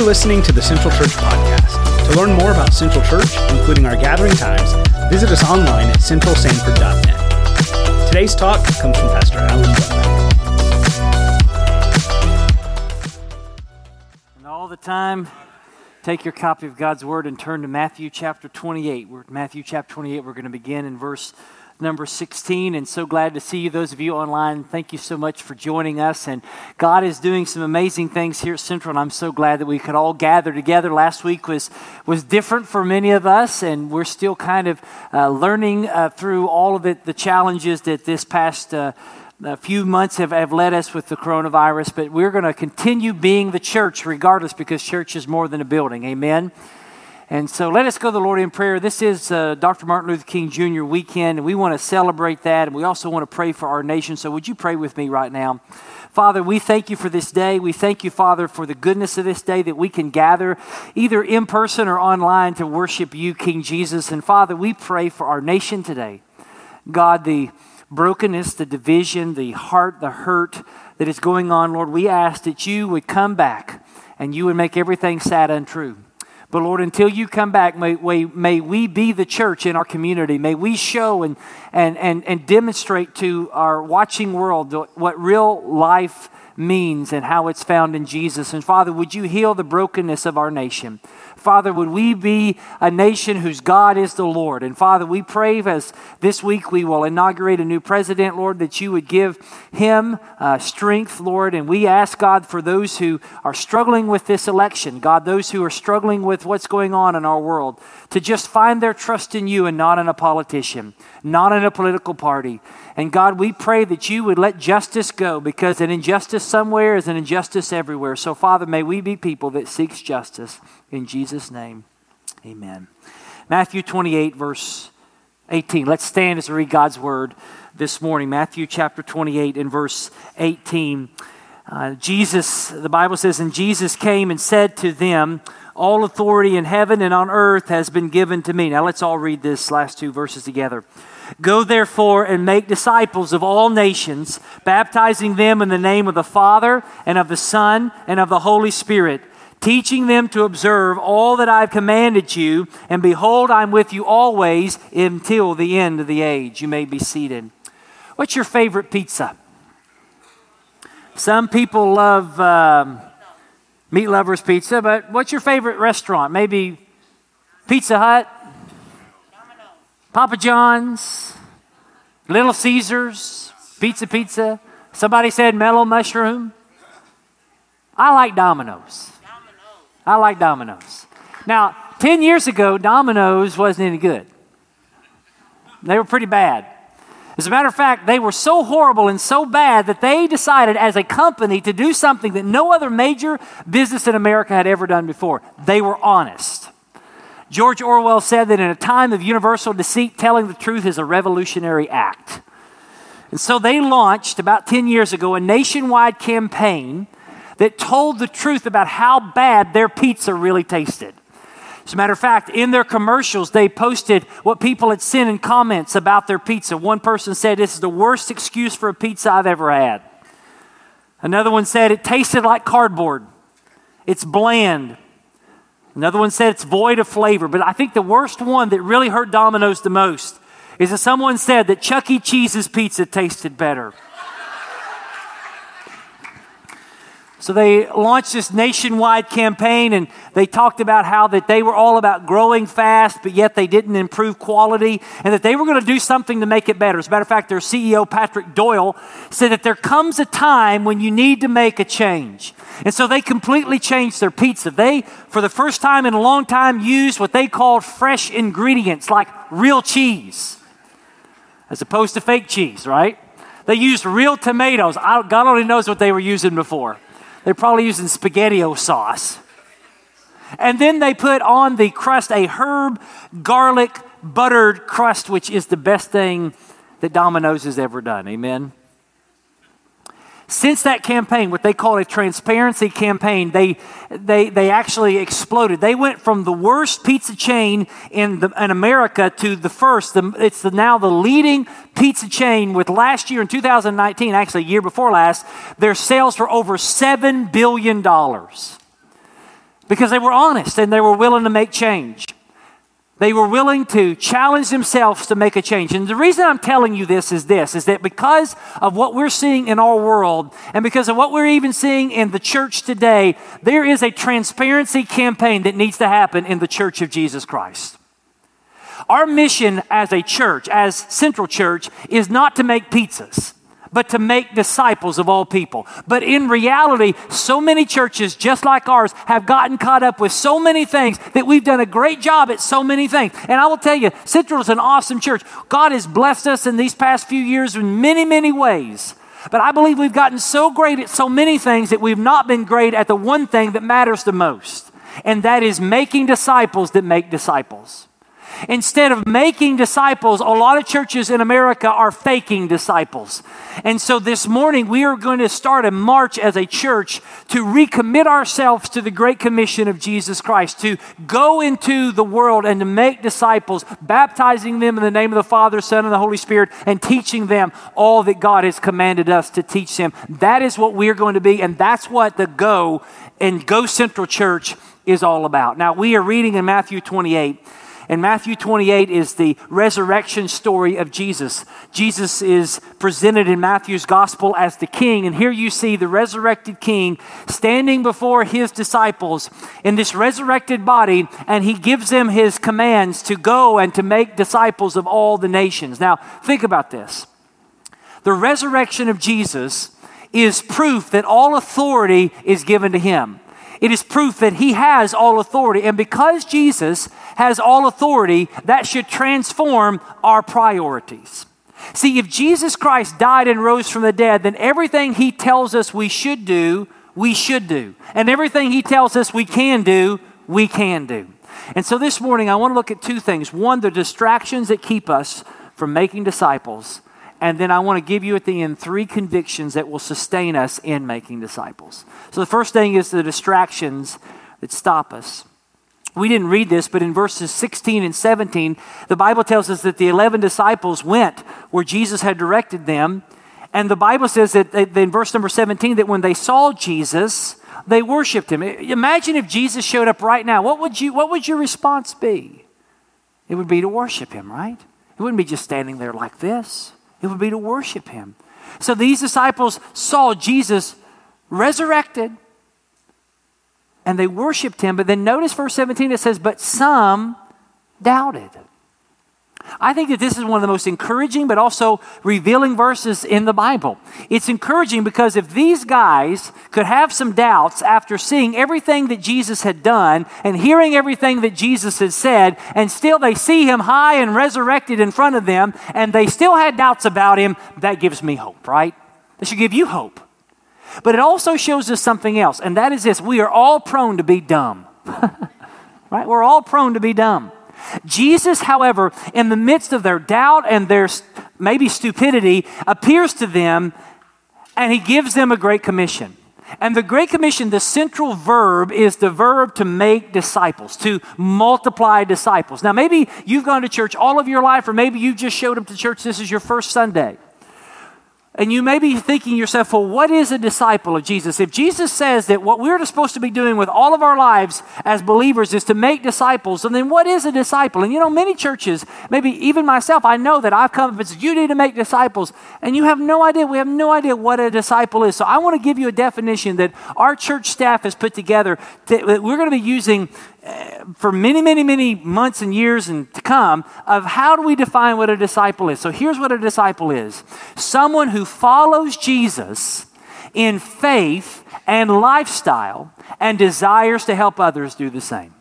are listening to the Central Church Podcast. To learn more about Central Church, including our gathering times, visit us online at centralsanford.net. Today's talk comes from Pastor Alan And all the time, take your copy of God's Word and turn to Matthew chapter 28. We're Matthew chapter 28. We're going to begin in verse number 16 and so glad to see you those of you online thank you so much for joining us and god is doing some amazing things here at central and i'm so glad that we could all gather together last week was was different for many of us and we're still kind of uh, learning uh, through all of it the challenges that this past uh, a few months have, have led us with the coronavirus, but we're going to continue being the church regardless because church is more than a building. Amen. And so let us go to the Lord in prayer. This is uh, Dr. Martin Luther King Jr. weekend, and we want to celebrate that, and we also want to pray for our nation. So would you pray with me right now? Father, we thank you for this day. We thank you, Father, for the goodness of this day that we can gather either in person or online to worship you, King Jesus. And Father, we pray for our nation today. God, the brokenness, the division, the heart, the hurt that is going on, Lord, we ask that you would come back and you would make everything sad untrue. But Lord, until you come back, may, may, may, we be the church in our community. May we show and, and, and, and demonstrate to our watching world what real life means and how it's found in Jesus. And Father, would you heal the brokenness of our nation? Father, would we be a nation whose God is the Lord? And Father, we pray as this week we will inaugurate a new president, Lord, that you would give him uh, strength, Lord. And we ask, God, for those who are struggling with this election, God, those who are struggling with what's going on in our world, to just find their trust in you and not in a politician, not in a political party. And God, we pray that you would let justice go because an injustice somewhere is an injustice everywhere. So, Father, may we be people that seeks justice. In Jesus' name, amen. Matthew 28, verse 18. Let's stand as we read God's word this morning. Matthew chapter 28 and verse 18. Uh, Jesus, the Bible says, and Jesus came and said to them, All authority in heaven and on earth has been given to me. Now let's all read this last two verses together. Go therefore and make disciples of all nations, baptizing them in the name of the Father and of the Son and of the Holy Spirit teaching them to observe all that I've commanded you, and behold, I'm with you always until the end of the age. You may be seated. What's your favorite pizza? Some people love um, meat lovers pizza, but what's your favorite restaurant? Maybe Pizza Hut, Papa John's, Little Caesars, Pizza Pizza. Somebody said mellow mushroom. I like Domino's. I like Domino's. Now, 10 years ago, Domino's wasn't any good. They were pretty bad. As a matter of fact, they were so horrible and so bad that they decided as a company to do something that no other major business in America had ever done before. They were honest. George Orwell said that in a time of universal deceit, telling the truth is a revolutionary act. And so they launched about 10 years ago a nationwide campaign that told the truth about how bad their pizza really tasted. As a matter of fact, in their commercials, they posted what people had sent in comments about their pizza. One person said, This is the worst excuse for a pizza I've ever had. Another one said, It tasted like cardboard, it's bland. Another one said, It's void of flavor. But I think the worst one that really hurt Domino's the most is that someone said that Chuck E. Cheese's pizza tasted better. So they launched this nationwide campaign and they talked about how that they were all about growing fast, but yet they didn't improve quality and that they were going to do something to make it better. As a matter of fact, their CEO, Patrick Doyle, said that there comes a time when you need to make a change. And so they completely changed their pizza. They, for the first time in a long time, used what they called fresh ingredients like real cheese as opposed to fake cheese, right? They used real tomatoes. God only knows what they were using before. They're probably using spaghetti sauce. And then they put on the crust a herb, garlic, buttered crust, which is the best thing that Domino's has ever done. Amen. Since that campaign, what they call a transparency campaign, they, they, they actually exploded. They went from the worst pizza chain in, the, in America to the first. The, it's the, now the leading pizza chain with last year in 2019, actually year before last, their sales were over $7 billion. because they were honest and they were willing to make change. They were willing to challenge themselves to make a change. And the reason I'm telling you this is this is that because of what we're seeing in our world and because of what we're even seeing in the church today, there is a transparency campaign that needs to happen in the church of Jesus Christ. Our mission as a church, as Central Church, is not to make pizzas but to make disciples of all people. But in reality, so many churches, just like ours, have gotten caught up with so many things that we've done a great job at so many things. And I will tell you, Central is an awesome church. God has blessed us in these past few years in many, many ways. But I believe we've gotten so great at so many things that we've not been great at the one thing that matters the most, and that is making disciples that make disciples. Instead of making disciples, a lot of churches in America are faking disciples. And so this morning, we are going to start a march as a church to recommit ourselves to the Great Commission of Jesus Christ, to go into the world and to make disciples, baptizing them in the name of the Father, Son, and the Holy Spirit, and teaching them all that God has commanded us to teach them. That is what we're going to be, and that's what the Go and Go Central Church is all about. Now, we are reading in Matthew 28. And Matthew 28 is the resurrection story of Jesus. Jesus is presented in Matthew's gospel as the king. And here you see the resurrected king standing before his disciples in this resurrected body, and he gives them his commands to go and to make disciples of all the nations. Now, think about this the resurrection of Jesus is proof that all authority is given to him. It is proof that he has all authority. And because Jesus has all authority, that should transform our priorities. See, if Jesus Christ died and rose from the dead, then everything he tells us we should do, we should do. And everything he tells us we can do, we can do. And so this morning, I want to look at two things. One, the distractions that keep us from making disciples. And then I want to give you at the end three convictions that will sustain us in making disciples. So the first thing is the distractions that stop us. We didn't read this, but in verses 16 and 17, the Bible tells us that the 11 disciples went where Jesus had directed them. And the Bible says that in verse number 17 that when they saw Jesus, they worshiped him. Imagine if Jesus showed up right now. What would, you, what would your response be? It would be to worship him, right? It wouldn't be just standing there like this. It would be to worship him. So these disciples saw Jesus resurrected and they worshiped him. But then notice verse 17 it says, But some doubted. I think that this is one of the most encouraging but also revealing verses in the Bible. It's encouraging because if these guys could have some doubts after seeing everything that Jesus had done and hearing everything that Jesus had said, and still they see him high and resurrected in front of them, and they still had doubts about him, that gives me hope, right? That should give you hope. But it also shows us something else, and that is this we are all prone to be dumb. right? We're all prone to be dumb. Jesus, however, in the midst of their doubt and their maybe stupidity, appears to them and he gives them a great commission. And the Great Commission, the central verb is the verb to make disciples, to multiply disciples. Now, maybe you've gone to church all of your life, or maybe you just showed up to church, this is your first Sunday. And you may be thinking yourself, well, what is a disciple of Jesus? If Jesus says that what we're supposed to be doing with all of our lives as believers is to make disciples, and then what is a disciple? And you know, many churches, maybe even myself, I know that I've come and said, you need to make disciples, and you have no idea, we have no idea what a disciple is. So I want to give you a definition that our church staff has put together that we're going to be using for many, many, many months and years and to come of how do we define what a disciple is. So here's what a disciple is someone who follows Jesus in faith and lifestyle and desires to help others do the same.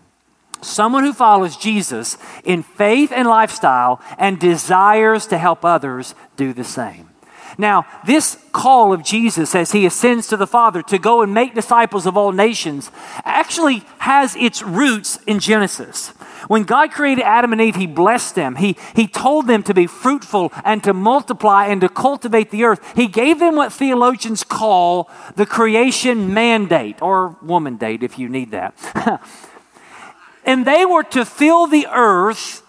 Someone who follows Jesus in faith and lifestyle and desires to help others do the same. Now, this call of Jesus as he ascends to the Father to go and make disciples of all nations actually has its roots in Genesis. When God created Adam and Eve, he blessed them. He, he told them to be fruitful and to multiply and to cultivate the earth. He gave them what theologians call the creation mandate or woman date if you need that. and they were to fill the earth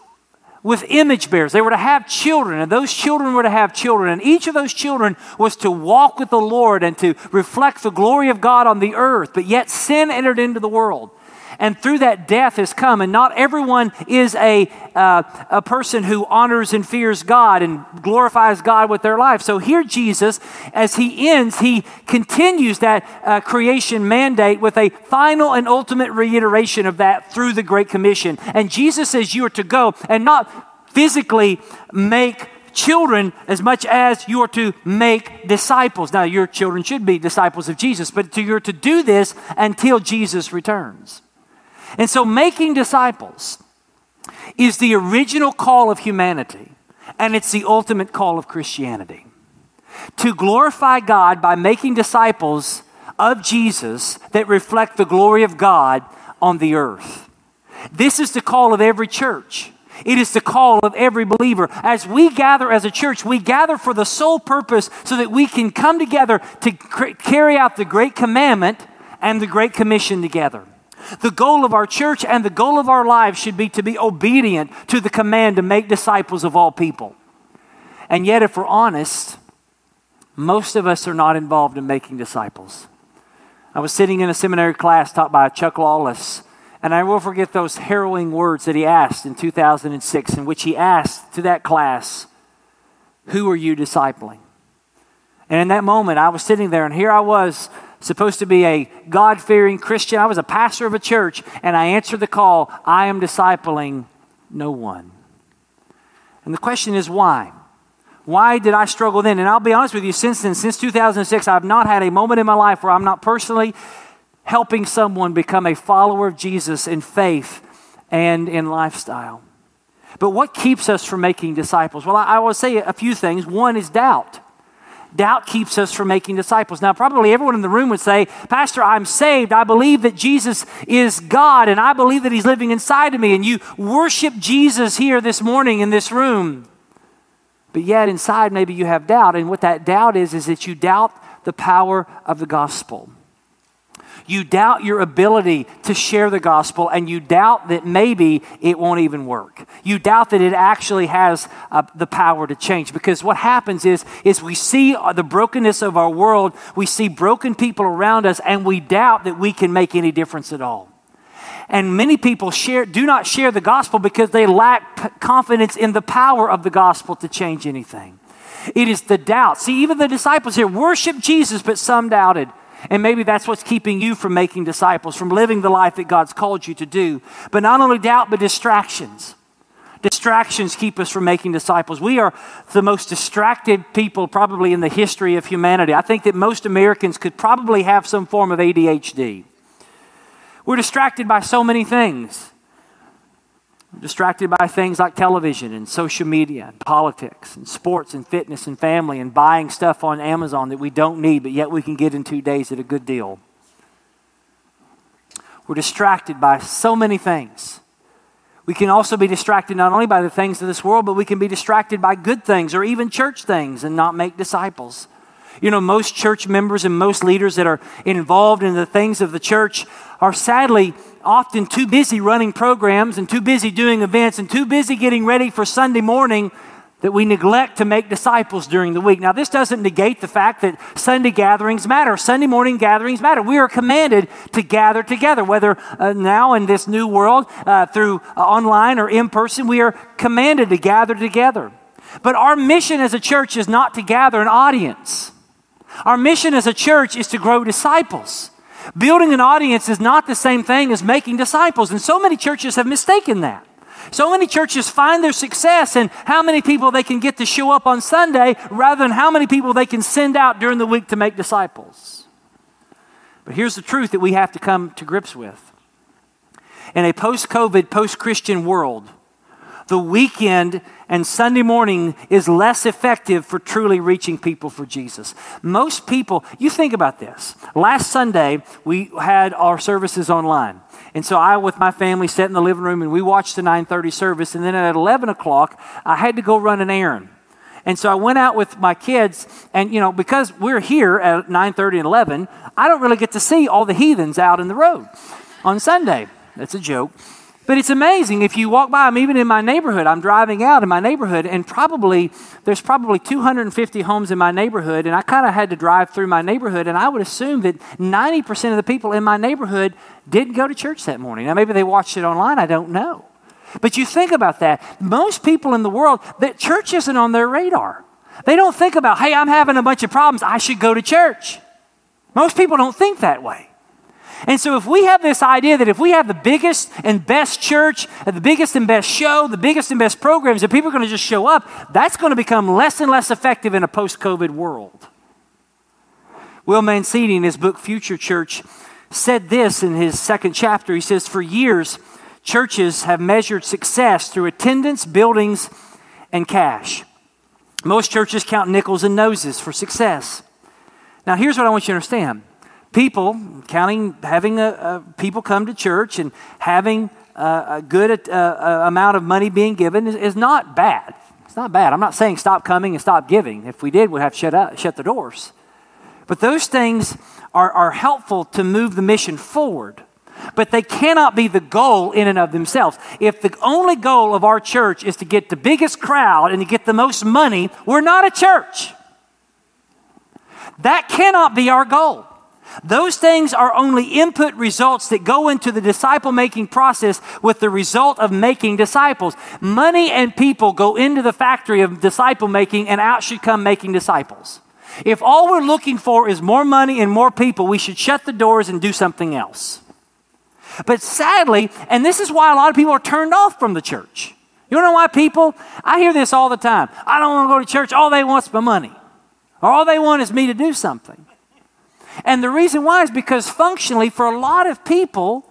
with image bearers. They were to have children, and those children were to have children. And each of those children was to walk with the Lord and to reflect the glory of God on the earth. But yet sin entered into the world. And through that, death has come. And not everyone is a, uh, a person who honors and fears God and glorifies God with their life. So here, Jesus, as he ends, he continues that uh, creation mandate with a final and ultimate reiteration of that through the Great Commission. And Jesus says, You are to go and not physically make children as much as you are to make disciples. Now, your children should be disciples of Jesus, but you're to do this until Jesus returns. And so, making disciples is the original call of humanity, and it's the ultimate call of Christianity. To glorify God by making disciples of Jesus that reflect the glory of God on the earth. This is the call of every church. It is the call of every believer. As we gather as a church, we gather for the sole purpose so that we can come together to carry out the great commandment and the great commission together. The goal of our church and the goal of our lives should be to be obedient to the command to make disciples of all people. And yet, if we're honest, most of us are not involved in making disciples. I was sitting in a seminary class taught by Chuck Lawless, and I will forget those harrowing words that he asked in 2006, in which he asked to that class, Who are you discipling? And in that moment, I was sitting there, and here I was supposed to be a God fearing Christian. I was a pastor of a church, and I answered the call I am discipling no one. And the question is why? Why did I struggle then? And I'll be honest with you, since then, since 2006, I've not had a moment in my life where I'm not personally helping someone become a follower of Jesus in faith and in lifestyle. But what keeps us from making disciples? Well, I, I will say a few things. One is doubt. Doubt keeps us from making disciples. Now, probably everyone in the room would say, Pastor, I'm saved. I believe that Jesus is God, and I believe that He's living inside of me. And you worship Jesus here this morning in this room. But yet, inside, maybe you have doubt. And what that doubt is, is that you doubt the power of the gospel. You doubt your ability to share the gospel, and you doubt that maybe it won't even work. You doubt that it actually has uh, the power to change. Because what happens is, is we see the brokenness of our world, we see broken people around us, and we doubt that we can make any difference at all. And many people share, do not share the gospel because they lack p- confidence in the power of the gospel to change anything. It is the doubt. See, even the disciples here worship Jesus, but some doubted. And maybe that's what's keeping you from making disciples, from living the life that God's called you to do. But not only doubt, but distractions. Distractions keep us from making disciples. We are the most distracted people probably in the history of humanity. I think that most Americans could probably have some form of ADHD. We're distracted by so many things distracted by things like television and social media and politics and sports and fitness and family and buying stuff on Amazon that we don't need, but yet we can get in two days at a good deal. We're distracted by so many things. We can also be distracted not only by the things of this world, but we can be distracted by good things or even church things and not make disciples. You know, most church members and most leaders that are involved in the things of the church are sadly often too busy running programs and too busy doing events and too busy getting ready for Sunday morning that we neglect to make disciples during the week. Now, this doesn't negate the fact that Sunday gatherings matter. Sunday morning gatherings matter. We are commanded to gather together, whether uh, now in this new world uh, through uh, online or in person, we are commanded to gather together. But our mission as a church is not to gather an audience. Our mission as a church is to grow disciples. Building an audience is not the same thing as making disciples, and so many churches have mistaken that. So many churches find their success in how many people they can get to show up on Sunday rather than how many people they can send out during the week to make disciples. But here's the truth that we have to come to grips with. In a post COVID, post Christian world, the weekend and Sunday morning is less effective for truly reaching people for Jesus. Most people, you think about this. Last Sunday, we had our services online. And so I, with my family, sat in the living room and we watched the 930 service. And then at 11 o'clock, I had to go run an errand. And so I went out with my kids, and you know, because we're here at 9:30 and 11, I don't really get to see all the heathens out in the road on Sunday. That's a joke. But it's amazing if you walk by them, even in my neighborhood. I'm driving out in my neighborhood, and probably there's probably 250 homes in my neighborhood, and I kind of had to drive through my neighborhood, and I would assume that 90% of the people in my neighborhood didn't go to church that morning. Now, maybe they watched it online, I don't know. But you think about that. Most people in the world, that church isn't on their radar. They don't think about, hey, I'm having a bunch of problems, I should go to church. Most people don't think that way. And so, if we have this idea that if we have the biggest and best church, the biggest and best show, the biggest and best programs, that people are going to just show up, that's going to become less and less effective in a post COVID world. Will Mancini, in his book Future Church, said this in his second chapter. He says, For years, churches have measured success through attendance, buildings, and cash. Most churches count nickels and noses for success. Now, here's what I want you to understand people counting having a, a people come to church and having a, a good a, amount of money being given is, is, not bad it's not bad i'm not saying stop coming and stop giving if we did we'd have to shut, up, shut the doors but those things are, are helpful to move the mission forward but they cannot be the goal in and of themselves. If the only goal of our church is to get the biggest crowd and to get the most money, we're not a church. That cannot be our goal. Those things are only input results that go into the disciple making process with the result of making disciples. Money and people go into the factory of disciple making, and out should come making disciples. If all we're looking for is more money and more people, we should shut the doors and do something else. But sadly, and this is why a lot of people are turned off from the church. You know why people? I hear this all the time. I don't want to go to church. All they want is my money. Or all they want is me to do something. And the reason why is because functionally, for a lot of people,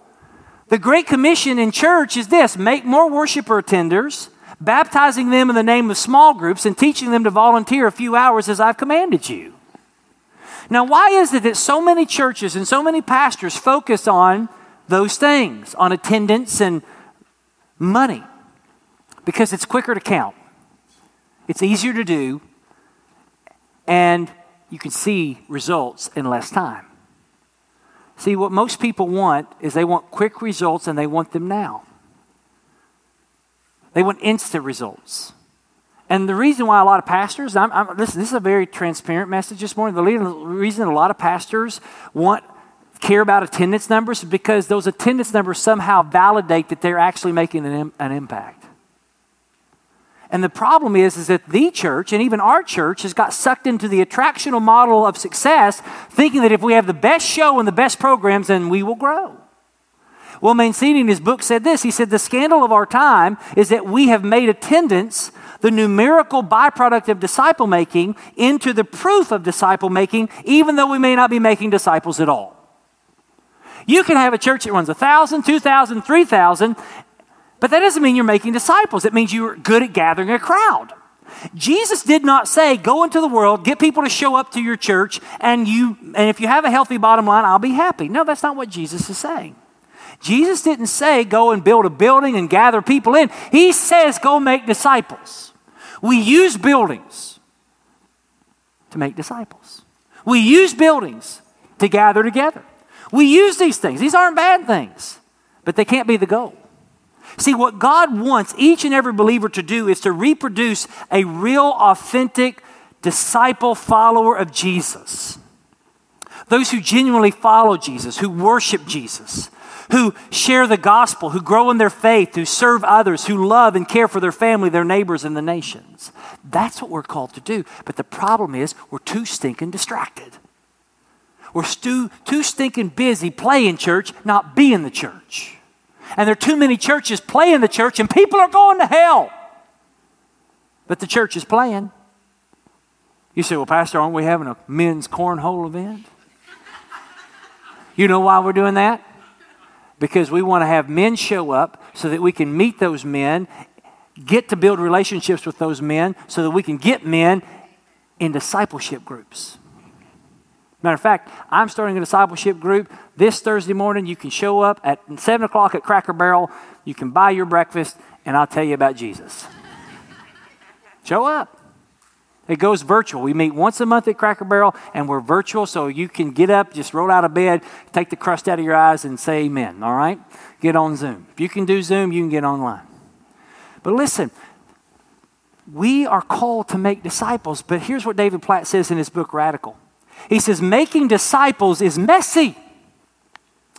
the Great Commission in church is this make more worshiper attenders, baptizing them in the name of small groups, and teaching them to volunteer a few hours as I've commanded you. Now, why is it that so many churches and so many pastors focus on those things, on attendance and money? Because it's quicker to count, it's easier to do, and you can see results in less time. See, what most people want is they want quick results and they want them now. They want instant results. And the reason why a lot of pastors, I'm, I'm, listen, this is a very transparent message this morning. The reason a lot of pastors want care about attendance numbers is because those attendance numbers somehow validate that they're actually making an, an impact. And the problem is, is that the church and even our church has got sucked into the attractional model of success, thinking that if we have the best show and the best programs, then we will grow. Well, Mancini in his book said this. He said, The scandal of our time is that we have made attendance the numerical byproduct of disciple making into the proof of disciple making, even though we may not be making disciples at all. You can have a church that runs 1,000, 2,000, 3,000, but that doesn't mean you're making disciples. It means you're good at gathering a crowd. Jesus did not say, go into the world, get people to show up to your church, and you and if you have a healthy bottom line, I'll be happy. No, that's not what Jesus is saying. Jesus didn't say go and build a building and gather people in. He says go make disciples. We use buildings to make disciples. We use buildings to gather together. We use these things. These aren't bad things, but they can't be the goal. See, what God wants each and every believer to do is to reproduce a real, authentic disciple follower of Jesus. Those who genuinely follow Jesus, who worship Jesus, who share the gospel, who grow in their faith, who serve others, who love and care for their family, their neighbors, and the nations. That's what we're called to do. But the problem is, we're too stinking distracted. We're too, too stinking busy playing church, not being the church. And there are too many churches playing the church, and people are going to hell. But the church is playing. You say, Well, Pastor, aren't we having a men's cornhole event? You know why we're doing that? Because we want to have men show up so that we can meet those men, get to build relationships with those men, so that we can get men in discipleship groups. Matter of fact, I'm starting a discipleship group this Thursday morning. You can show up at 7 o'clock at Cracker Barrel. You can buy your breakfast, and I'll tell you about Jesus. show up. It goes virtual. We meet once a month at Cracker Barrel, and we're virtual, so you can get up, just roll out of bed, take the crust out of your eyes, and say amen, all right? Get on Zoom. If you can do Zoom, you can get online. But listen, we are called to make disciples, but here's what David Platt says in his book, Radical. He says, Making disciples is messy,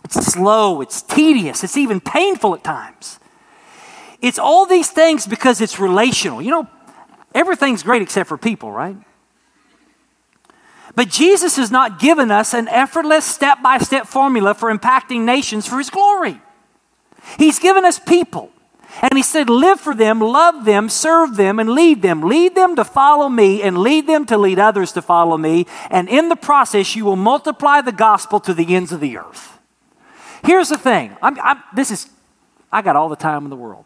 it's slow, it's tedious, it's even painful at times. It's all these things because it's relational. You know, everything's great except for people, right? But Jesus has not given us an effortless step by step formula for impacting nations for his glory. He's given us people. And he said, Live for them, love them, serve them, and lead them. Lead them to follow me, and lead them to lead others to follow me. And in the process, you will multiply the gospel to the ends of the earth. Here's the thing I'm, I'm, this is, I got all the time in the world.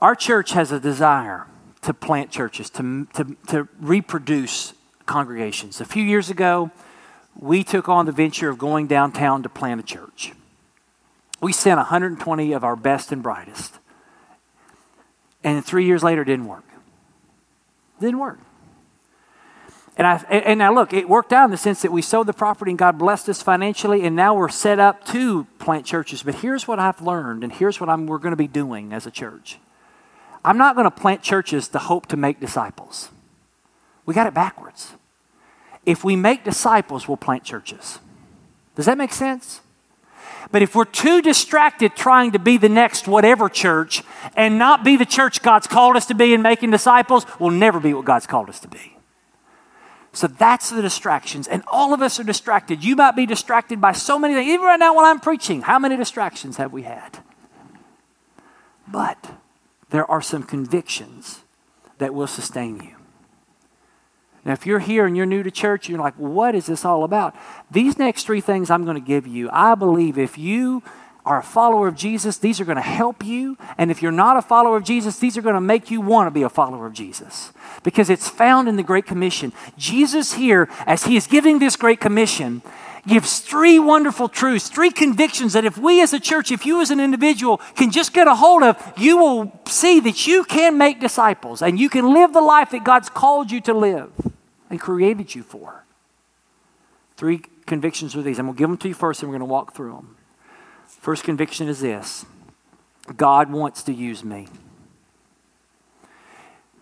Our church has a desire to plant churches, to, to, to reproduce congregations. A few years ago, we took on the venture of going downtown to plant a church. We sent 120 of our best and brightest. And three years later, it didn't work. It didn't work. And, I, and now look, it worked out in the sense that we sold the property and God blessed us financially, and now we're set up to plant churches. But here's what I've learned, and here's what I'm, we're going to be doing as a church. I'm not going to plant churches to hope to make disciples. We got it backwards. If we make disciples, we'll plant churches. Does that make sense? But if we're too distracted trying to be the next whatever church and not be the church God's called us to be in making disciples, we'll never be what God's called us to be. So that's the distractions. And all of us are distracted. You might be distracted by so many things. Even right now, while I'm preaching, how many distractions have we had? But there are some convictions that will sustain you. Now, if you're here and you're new to church, you're like, what is this all about? These next three things I'm going to give you, I believe if you are a follower of Jesus, these are going to help you. And if you're not a follower of Jesus, these are going to make you want to be a follower of Jesus. Because it's found in the Great Commission. Jesus, here, as he is giving this Great Commission, gives three wonderful truths, three convictions that if we as a church, if you as an individual can just get a hold of, you will see that you can make disciples and you can live the life that God's called you to live and created you for. Three convictions are these. I'm going to give them to you first and we're going to walk through them. First conviction is this God wants to use me.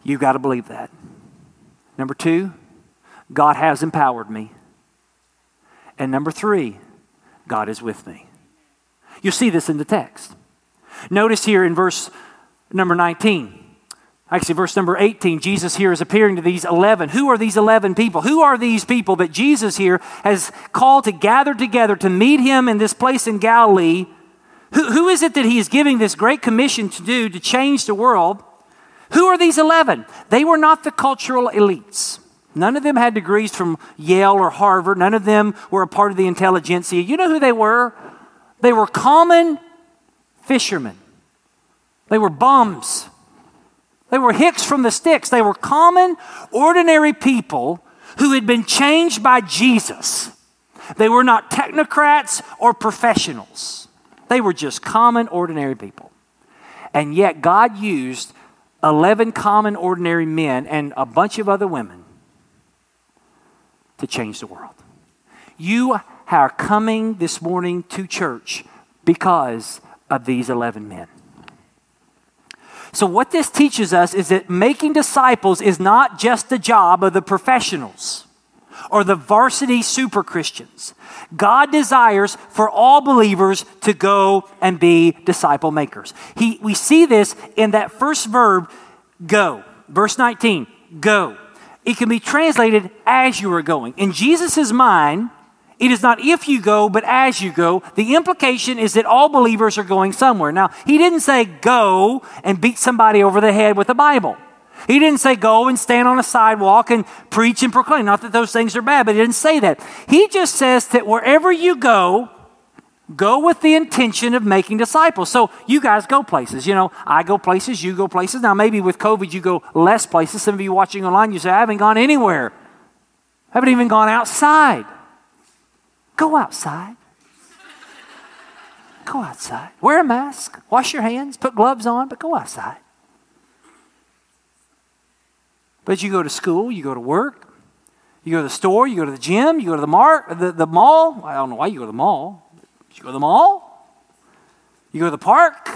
You've got to believe that. Number two, God has empowered me. And number three, God is with me. You see this in the text. Notice here in verse number 19. Actually, verse number 18, Jesus here is appearing to these 11. Who are these 11 people? Who are these people that Jesus here has called to gather together to meet him in this place in Galilee? Who, who is it that he is giving this great commission to do to change the world? Who are these 11? They were not the cultural elites. None of them had degrees from Yale or Harvard. None of them were a part of the intelligentsia. You know who they were? They were common fishermen. They were bums. They were hicks from the sticks. They were common, ordinary people who had been changed by Jesus. They were not technocrats or professionals. They were just common, ordinary people. And yet, God used 11 common, ordinary men and a bunch of other women to change the world. You are coming this morning to church because of these 11 men. So, what this teaches us is that making disciples is not just the job of the professionals or the varsity super Christians. God desires for all believers to go and be disciple makers. He, we see this in that first verb, go. Verse 19, go. It can be translated as you are going. In Jesus' mind, it is not if you go, but as you go. The implication is that all believers are going somewhere. Now, he didn't say go and beat somebody over the head with the Bible. He didn't say go and stand on a sidewalk and preach and proclaim. Not that those things are bad, but he didn't say that. He just says that wherever you go, go with the intention of making disciples. So you guys go places. You know, I go places, you go places. Now, maybe with COVID, you go less places. Some of you watching online, you say, I haven't gone anywhere. I haven't even gone outside. Go outside. Go outside. Wear a mask. Wash your hands. Put gloves on, but go outside. But you go to school, you go to work, you go to the store, you go to the gym, you go to the, mar- the, the mall. I don't know why you go to the mall. You go to the mall, you go to the park,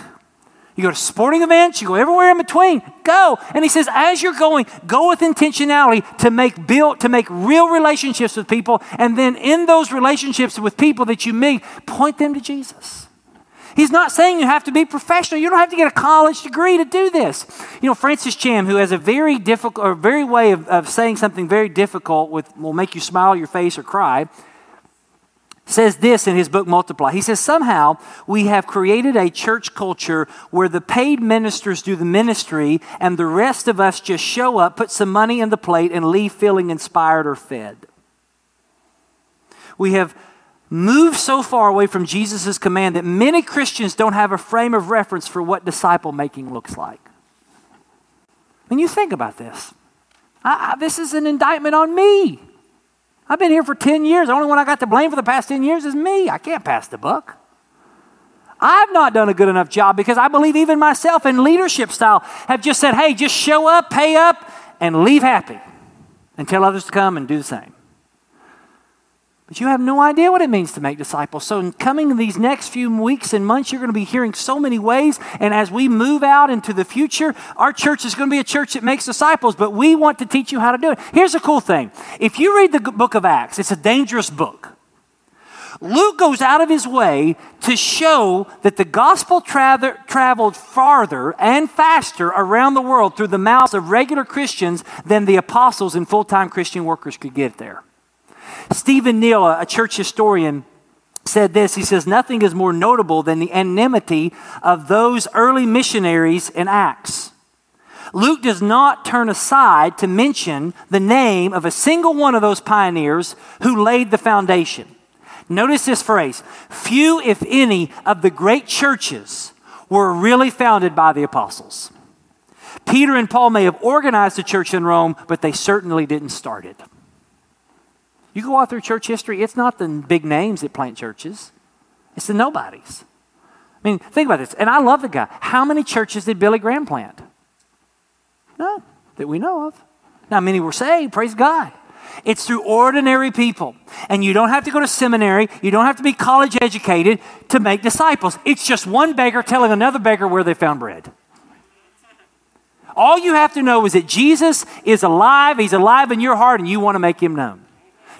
you go to sporting events, you go everywhere in between. Go. And he says, as you're going, go with intentionality to make build, to make real relationships with people. And then in those relationships with people that you meet, point them to Jesus. He's not saying you have to be professional. You don't have to get a college degree to do this. You know, Francis Chan, who has a very difficult or very way of, of saying something very difficult with will make you smile your face or cry says this in his book Multiply. He says, Somehow we have created a church culture where the paid ministers do the ministry and the rest of us just show up, put some money in the plate, and leave feeling inspired or fed. We have moved so far away from Jesus' command that many Christians don't have a frame of reference for what disciple making looks like. When you think about this, I, I, this is an indictment on me. I've been here for 10 years. The only one I got to blame for the past 10 years is me. I can't pass the buck. I've not done a good enough job because I believe even myself in leadership style have just said, hey, just show up, pay up, and leave happy and tell others to come and do the same. But you have no idea what it means to make disciples. So, in coming these next few weeks and months, you're going to be hearing so many ways. And as we move out into the future, our church is going to be a church that makes disciples, but we want to teach you how to do it. Here's a cool thing if you read the book of Acts, it's a dangerous book. Luke goes out of his way to show that the gospel tra- traveled farther and faster around the world through the mouths of regular Christians than the apostles and full time Christian workers could get there. Stephen Neill, a church historian, said this He says, Nothing is more notable than the anonymity of those early missionaries in Acts. Luke does not turn aside to mention the name of a single one of those pioneers who laid the foundation. Notice this phrase few, if any, of the great churches were really founded by the apostles. Peter and Paul may have organized the church in Rome, but they certainly didn't start it. You go out through church history, it's not the big names that plant churches, it's the nobodies. I mean, think about this. And I love the guy. How many churches did Billy Graham plant? None that we know of. Now, many were saved, praise God. It's through ordinary people. And you don't have to go to seminary, you don't have to be college educated to make disciples. It's just one beggar telling another beggar where they found bread. All you have to know is that Jesus is alive, He's alive in your heart, and you want to make Him known.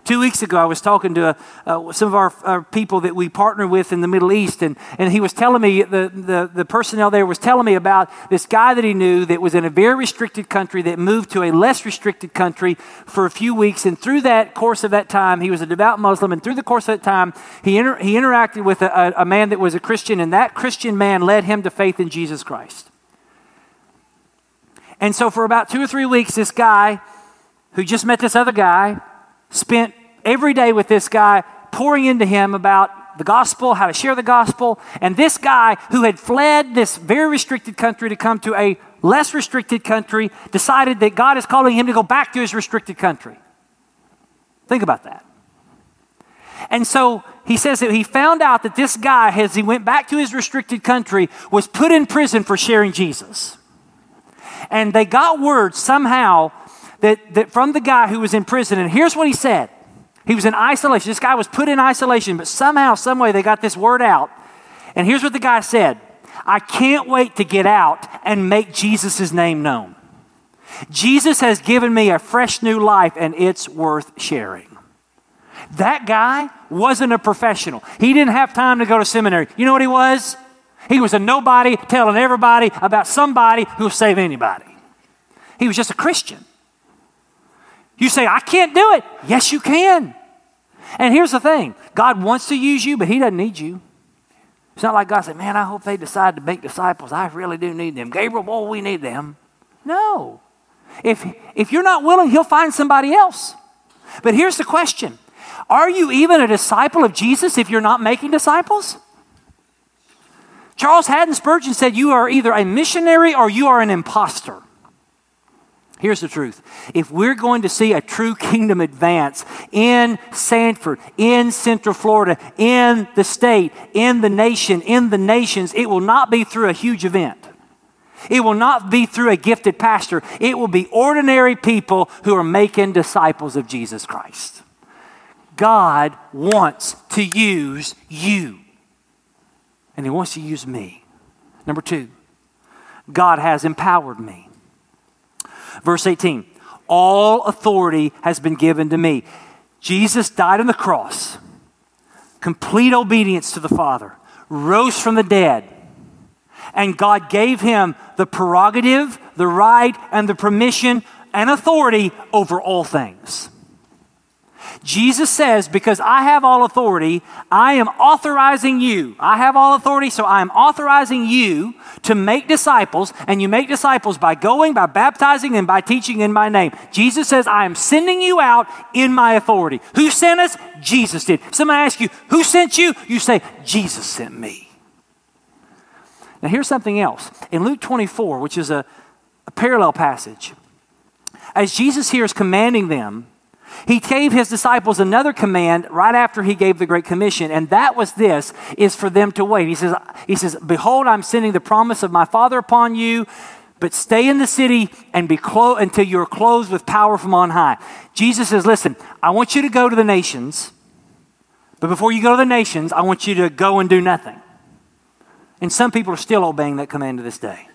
Two weeks ago, I was talking to uh, some of our, our, people that we partner with in the Middle East, and, and he was telling me, the, the, the personnel there was telling me about this guy that he knew that was in a very restricted country that moved to a less restricted country for a few weeks. And through that course of that time, he was a devout Muslim, and through the course of that time, he, inter- he interacted with a, a man that was a Christian, and that Christian man led him to faith in Jesus Christ. And so, for about two or three weeks, this guy who just met this other guy spent every day with this guy, pouring into him about the gospel, how to share the gospel. And this guy who had fled this very restricted country to come to a less restricted country decided that God is calling him to go back to his restricted country. Think about that. And so he says that he found out that this guy, as he went back to his restricted country, was put in prison for sharing Jesus. And they got word somehow that, that from the guy who was in prison, and here's what he said. He was in isolation. This guy was put in isolation, but somehow, someway, they got this word out. And here's what the guy said I can't wait to get out and make Jesus' name known. Jesus has given me a fresh new life, and it's worth sharing. That guy wasn't a professional. He didn't have time to go to seminary. You know what he was? He was a nobody telling everybody about somebody who'll save anybody. He was just a Christian. You say, I can't do it. Yes, you can. And here's the thing God wants to use you, but He doesn't need you. It's not like God said, Man, I hope they decide to make disciples. I really do need them. Gabriel, boy, we need them. No. If, if you're not willing, He'll find somebody else. But here's the question Are you even a disciple of Jesus if you're not making disciples? Charles Haddon Spurgeon said, You are either a missionary or you are an impostor. Here's the truth. If we're going to see a true kingdom advance in Sanford, in Central Florida, in the state, in the nation, in the nations, it will not be through a huge event. It will not be through a gifted pastor. It will be ordinary people who are making disciples of Jesus Christ. God wants to use you, and He wants to use me. Number two, God has empowered me. Verse 18 All authority has been given to me. Jesus died on the cross, complete obedience to the Father, rose from the dead, and God gave him the prerogative, the right, and the permission and authority over all things. Jesus says, Because I have all authority, I am authorizing you. I have all authority, so I am authorizing you to make disciples, and you make disciples by going, by baptizing, and by teaching in my name. Jesus says, I am sending you out in my authority. Who sent us? Jesus did. Somebody asks you, Who sent you? You say, Jesus sent me. Now, here's something else. In Luke 24, which is a, a parallel passage, as Jesus here is commanding them, he gave his disciples another command right after he gave the Great Commission, and that was this is for them to wait. He says, he says, Behold, I'm sending the promise of my Father upon you, but stay in the city and be clo- until you're clothed with power from on high. Jesus says, Listen, I want you to go to the nations, but before you go to the nations, I want you to go and do nothing. And some people are still obeying that command to this day.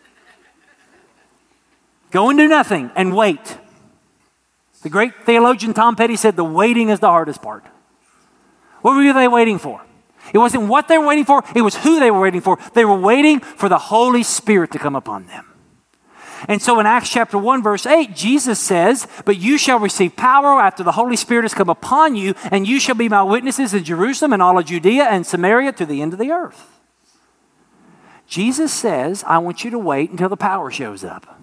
Go and do nothing and wait. The great theologian Tom Petty said the waiting is the hardest part. What were they waiting for? It wasn't what they were waiting for, it was who they were waiting for. They were waiting for the Holy Spirit to come upon them. And so in Acts chapter 1, verse 8, Jesus says, But you shall receive power after the Holy Spirit has come upon you, and you shall be my witnesses in Jerusalem and all of Judea and Samaria to the end of the earth. Jesus says, I want you to wait until the power shows up.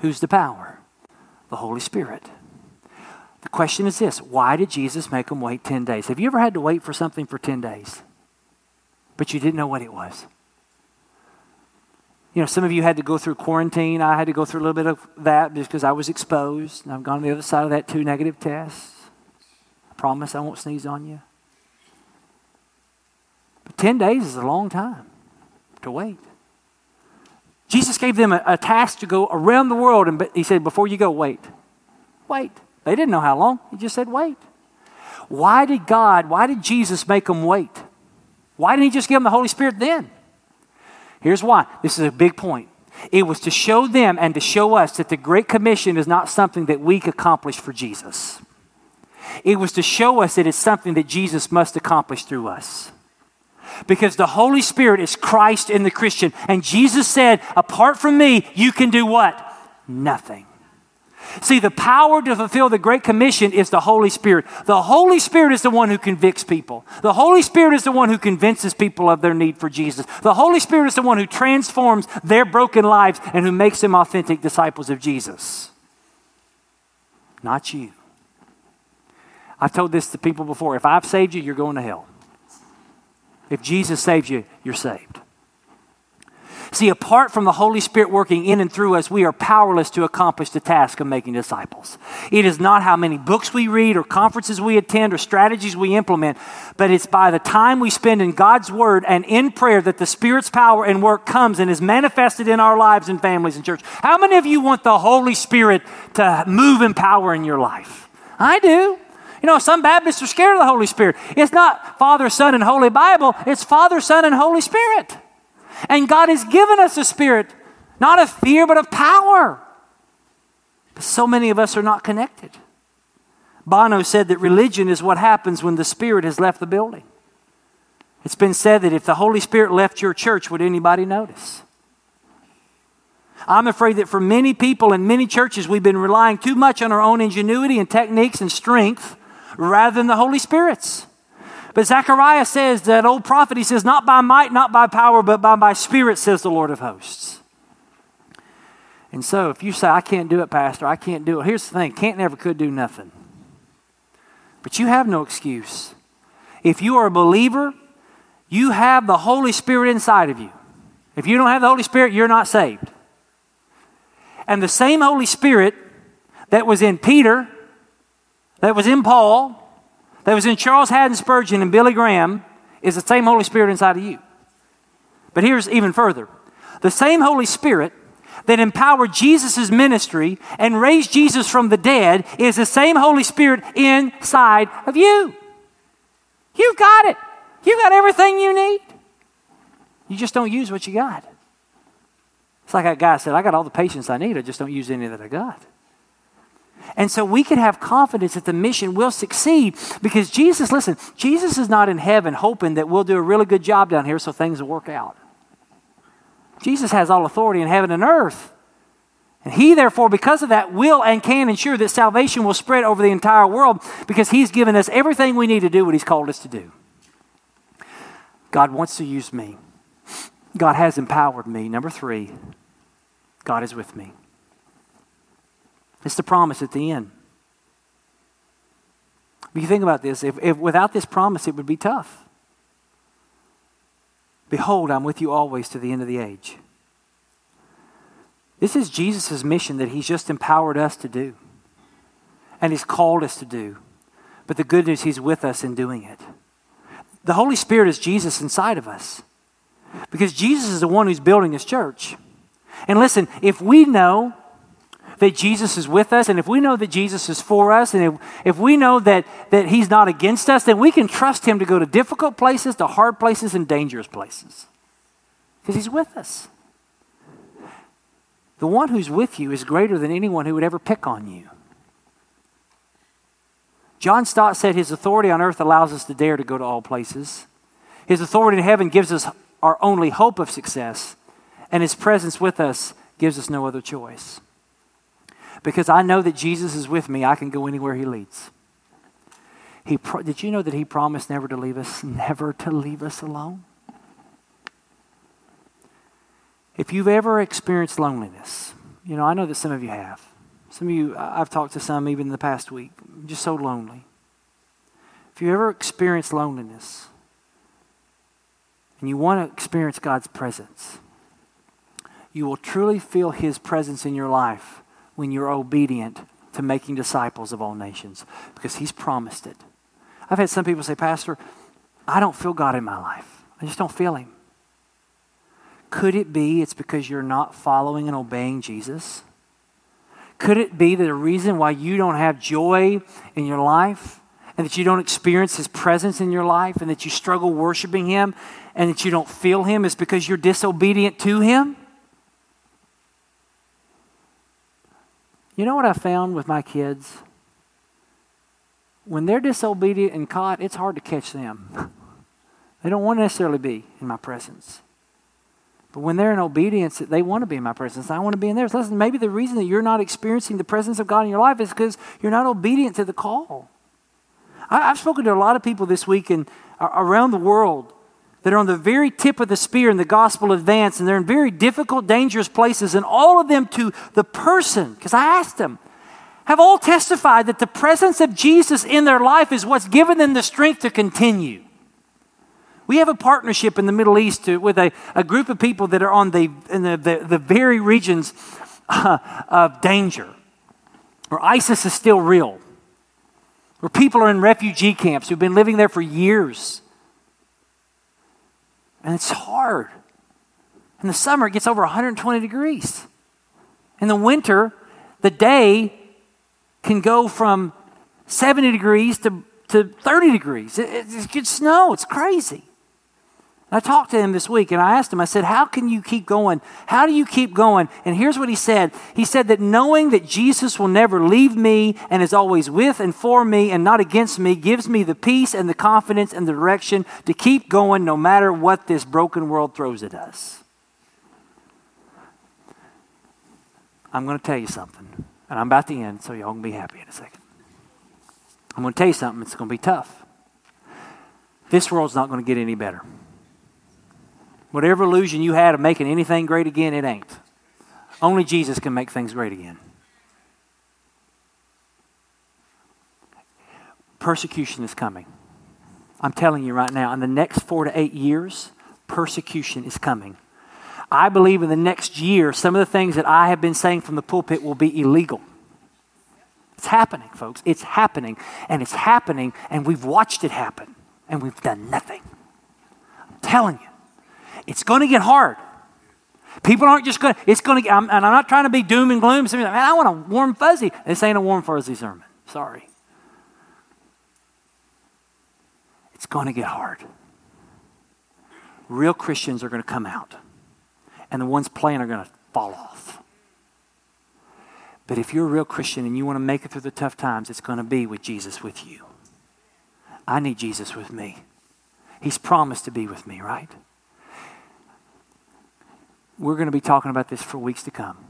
Who's the power? The Holy Spirit. The question is this why did Jesus make them wait 10 days? Have you ever had to wait for something for 10 days, but you didn't know what it was? You know, some of you had to go through quarantine. I had to go through a little bit of that because I was exposed. And I've gone to the other side of that, two negative tests. I promise I won't sneeze on you. But 10 days is a long time to wait. Jesus gave them a, a, task to go around the world, and he said, Before you go, wait. Wait. They didn't know how long. He just said, Wait. Why did God, why did Jesus make them wait? Why didn't he just give them the Holy Spirit then? Here's why. This is a big point. It was to show them and to show us that the Great Commission is not something that we accomplish for Jesus. It was to show us that it's something that Jesus must accomplish through us because the Holy Spirit is Christ in the Christian. And Jesus said, apart from me, you can do what? Nothing. See, the power to fulfill the Great Commission is the Holy Spirit. The Holy Spirit is the one who convicts people. The Holy Spirit is the one who convinces people of their need for Jesus. The Holy Spirit is the one who transforms their broken lives and who makes them authentic disciples of Jesus. Not you. I've told this to people before. If I've saved you, you're going to hell. If Jesus saves you, you're saved. See, apart from the Holy Spirit working in and through us, we are powerless to accomplish the task of making disciples. It is not how many books we read or conferences we attend or strategies we implement, but it's by the time we spend in God's Word and in prayer that the Spirit's power and work comes and is manifested in our lives and families and church. How many of you want the Holy Spirit to move in power in your life? I do. You know, some Baptists are scared of the Holy Spirit. It's not Father, Son, and Holy Bible, it's Father, Son, and Holy Spirit. And God has given us a spirit, not of fear, but of power. But so many of us are not connected. Bono said that religion is what happens when the Spirit has left the building. It's been said that if the Holy Spirit left your church, would anybody notice? I'm afraid that for many people in many churches, we've been relying too much on our own ingenuity and techniques and strength rather than the Holy Spirit's. But Zechariah says, that old prophet, he says, Not by might, not by power, but by my spirit, says the Lord of hosts. And so if you say, I can't do it, Pastor, I can't do it, here's the thing can't never could do nothing. But you have no excuse. If you are a believer, you have the Holy Spirit inside of you. If you don't have the Holy Spirit, you're not saved. And the same Holy Spirit that was in Peter that was in Paul, that was in Charles Haddon Spurgeon and Billy Graham, is the same Holy Spirit inside of you. But here's even further the same Holy Spirit that empowered Jesus' ministry and raised Jesus from the dead is the same Holy Spirit inside of you. You've got it. You've got everything you need. You just don't use what you got. It's like that guy said, I got all the patience I need, I just don't use any that I got. And so we can have confidence that the mission will succeed because Jesus, listen, Jesus is not in heaven hoping that we'll do a really good job down here so things will work out. Jesus has all authority in heaven and earth. And he, therefore, because of that, will and can ensure that salvation will spread over the entire world because he's given us everything we need to do what he's called us to do. God wants to use me. God has empowered me. Number three, God is with me. It's the promise at the end. If you think about this, if, if without this promise, it would be tough. Behold, I'm with you always to the end of the age. This is Jesus' mission that he's just empowered us to do and he's called us to do. But the good news, he's with us in doing it. The Holy Spirit is Jesus inside of us because Jesus is the one who's building his church. And listen, if we know that Jesus is with us, and if we know that Jesus is for us, and if, if we know that, that He's not against us, then we can trust Him to go to difficult places, to hard places, and dangerous places. Because He's with us. The one who's with you is greater than anyone who would ever pick on you. John Stott said his authority on earth allows us to dare to go to all places. His authority in heaven gives us our only hope of success, and his presence with us gives us no other choice. Because I know that Jesus is with me, I can go anywhere He leads. He pro- did you know that He promised never to leave us, never to leave us alone? If you've ever experienced loneliness, you know, I know that some of you have. Some of you, I've talked to some even in the past week, just so lonely. If you ever experienced loneliness and you want to experience God's presence, you will truly feel His presence in your life when you're obedient to making disciples of all nations because He's promised it. I've had some people say, Pastor, I don't feel God in my life. I just don't feel Him. Could it be it's because you're not following and obeying Jesus? Could it be that the reason why you don't have joy in your life and that you don't experience His presence in your life and that you struggle worshiping Him and that you don't feel Him is because you're disobedient to Him? You know what I found with my kids? When they're disobedient and caught, it's hard to catch them. they don't want to necessarily be in my presence. But when they're in obedience, they want to be in my presence. I want to be in theirs. Listen, maybe the reason that you're not experiencing the presence of God in your life is because you're not obedient to the call. I, have spoken to a lot of people this week and around the world that are on the very tip of the spear in the gospel advance, and they're in very difficult, dangerous places, and all of them to the person, because I asked them, have all testified that the presence of Jesus in their life is what's given them the strength to continue. We have a partnership in the Middle East to, with a, a group of people that are on the, in the, the, the very regions uh, of danger, where ISIS is still real, where people are in refugee camps who've been living there for years and it's hard. In the summer, it gets over 120 degrees. In the winter, the day can go from 70 degrees to, to 30 degrees. It, it, it gets snow. It's crazy. I talked to him this week and I asked him, I said, How can you keep going? How do you keep going? And here's what he said He said that knowing that Jesus will never leave me and is always with and for me and not against me gives me the peace and the confidence and the direction to keep going no matter what this broken world throws at us. I'm going to tell you something, and I'm about to end, so y'all can be happy in a second. I'm going to tell you something, it's going to be tough. This world's not going to get any better. Whatever illusion you had of making anything great again, it ain't. Only Jesus can make things great again. Persecution is coming. I'm telling you right now, in the next four to eight years, persecution is coming. I believe in the next year, some of the things that I have been saying from the pulpit will be illegal. It's happening, folks. It's happening. And it's happening, and we've watched it happen, and we've done nothing. I'm telling you. It's going to get hard. People aren't just going to, it's going to, get, and I'm not trying to be doom and gloom. Like, man, I want a warm fuzzy. This ain't a warm fuzzy sermon. Sorry. It's going to get hard. Real Christians are going to come out, and the ones playing are going to fall off. But if you're a real Christian and you want to make it through the tough times, it's going to be with Jesus with you. I need Jesus with me. He's promised to be with me, right? We're going to be talking about this for weeks to come.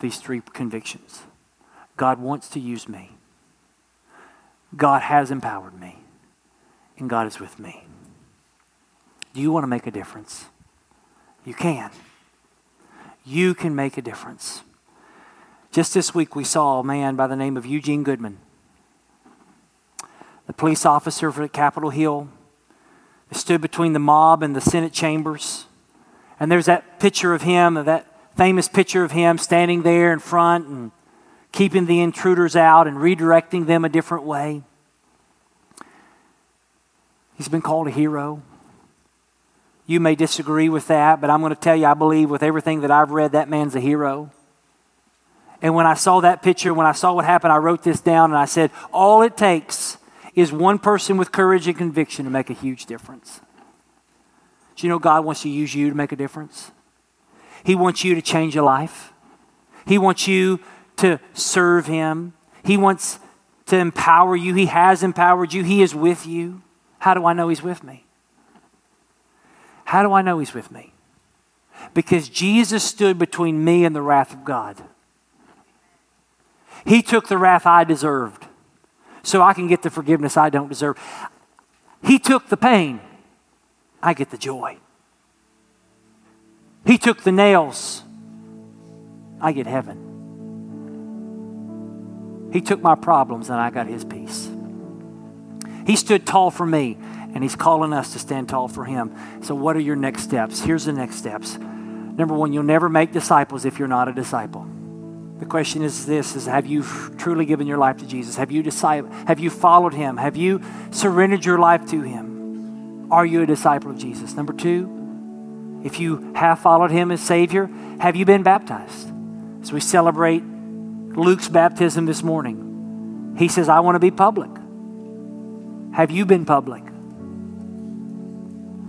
These three convictions. God wants to use me. God has empowered me. And God is with me. Do you want to make a difference? You can. You can make a difference. Just this week, we saw a man by the name of Eugene Goodman, the police officer for Capitol Hill, stood between the mob and the Senate chambers. And there's that picture of him, that famous picture of him standing there in front and keeping the intruders out and redirecting them a different way. He's been called a hero. You may disagree with that, but I'm going to tell you, I believe with everything that I've read, that man's a hero. And when I saw that picture, when I saw what happened, I wrote this down and I said, all it takes is one person with courage and conviction to make a huge difference. Do you know God wants to use you to make a difference? He wants you to change your life. He wants you to serve Him. He wants to empower you. He has empowered you. He is with you. How do I know He's with me? How do I know He's with me? Because Jesus stood between me and the wrath of God. He took the wrath I deserved so I can get the forgiveness I don't deserve. He took the pain I get the joy. He took the nails, I get heaven. He took my problems and I got his peace. He stood tall for me and he's calling us to stand tall for him. So, what are your next steps? Here's the next steps. Number one, you'll never make disciples if you're not a disciple. The question is this is have you truly given your life to Jesus? Have you decided, have you followed him? Have you surrendered your life to him? Are you a disciple of Jesus? Number two, if you have followed him as Savior, have you been baptized? As we celebrate Luke's baptism this morning, he says, I want to be public. Have you been public?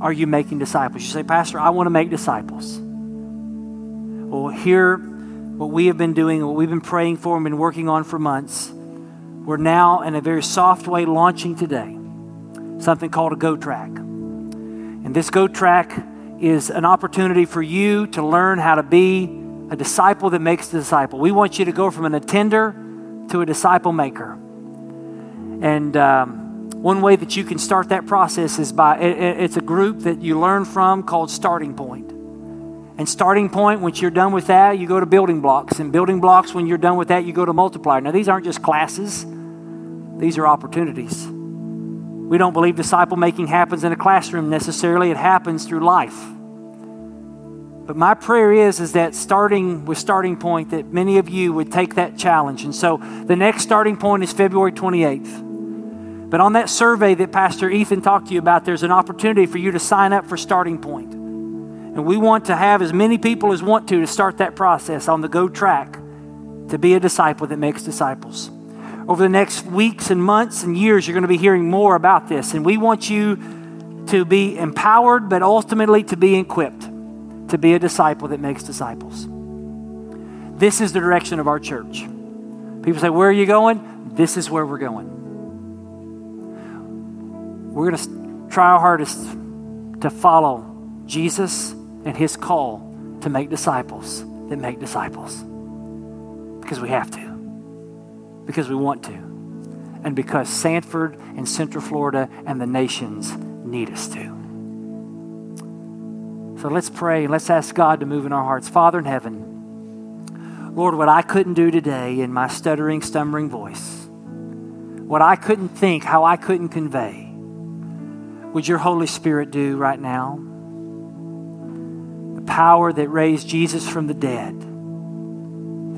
Are you making disciples? You say, Pastor, I want to make disciples. Well, here, what we have been doing, what we've been praying for and been working on for months, we're now in a very soft way launching today something called a Go Track. And this Go Track is an opportunity for you to learn how to be a disciple that makes a disciple. We want you to go from an attender to a disciple maker. And um, one way that you can start that process is by it, it's a group that you learn from called Starting Point. And starting point, once you're done with that, you go to building blocks. And building blocks, when you're done with that, you go to multiplier. Now, these aren't just classes, these are opportunities. We don't believe disciple making happens in a classroom necessarily, it happens through life. But my prayer is, is that starting with starting point, that many of you would take that challenge. And so the next starting point is February 28th. But on that survey that Pastor Ethan talked to you about, there's an opportunity for you to sign up for starting point. And we want to have as many people as want to to start that process on the go track to be a disciple that makes disciples. Over the next weeks and months and years, you're going to be hearing more about this. And we want you to be empowered, but ultimately to be equipped to be a disciple that makes disciples. This is the direction of our church. People say, Where are you going? This is where we're going. We're going to try our hardest to follow Jesus and his call to make disciples that make disciples because we have to because we want to, and because Sanford and Central Florida and the nations need us to. So let's pray and let's ask God to move in our hearts. Father in heaven, Lord, what I couldn't do today in my stuttering, stumbling voice, what I couldn't think, how I couldn't convey, would your Holy Spirit do right now? The power that raised Jesus from the dead,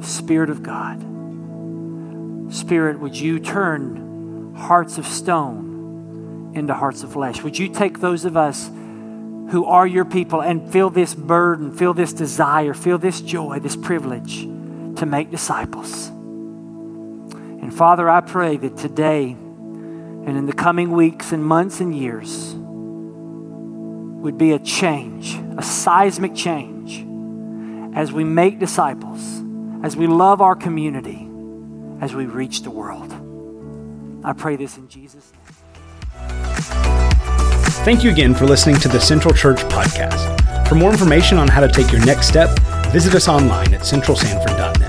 the Spirit of God Spirit, would you turn hearts of stone into hearts of flesh? Would you take those of us who are your people and feel this burden, feel this desire, feel this joy, this privilege to make disciples. And Father, I pray that today and in the coming weeks and months and years would be a change, a seismic change, as we make disciples, as we love our community, as we reach the world. I pray this in Jesus' name. Thank you again for listening to the Central Church podcast. For more information on how to take your next step, visit us online at centralsanford.net.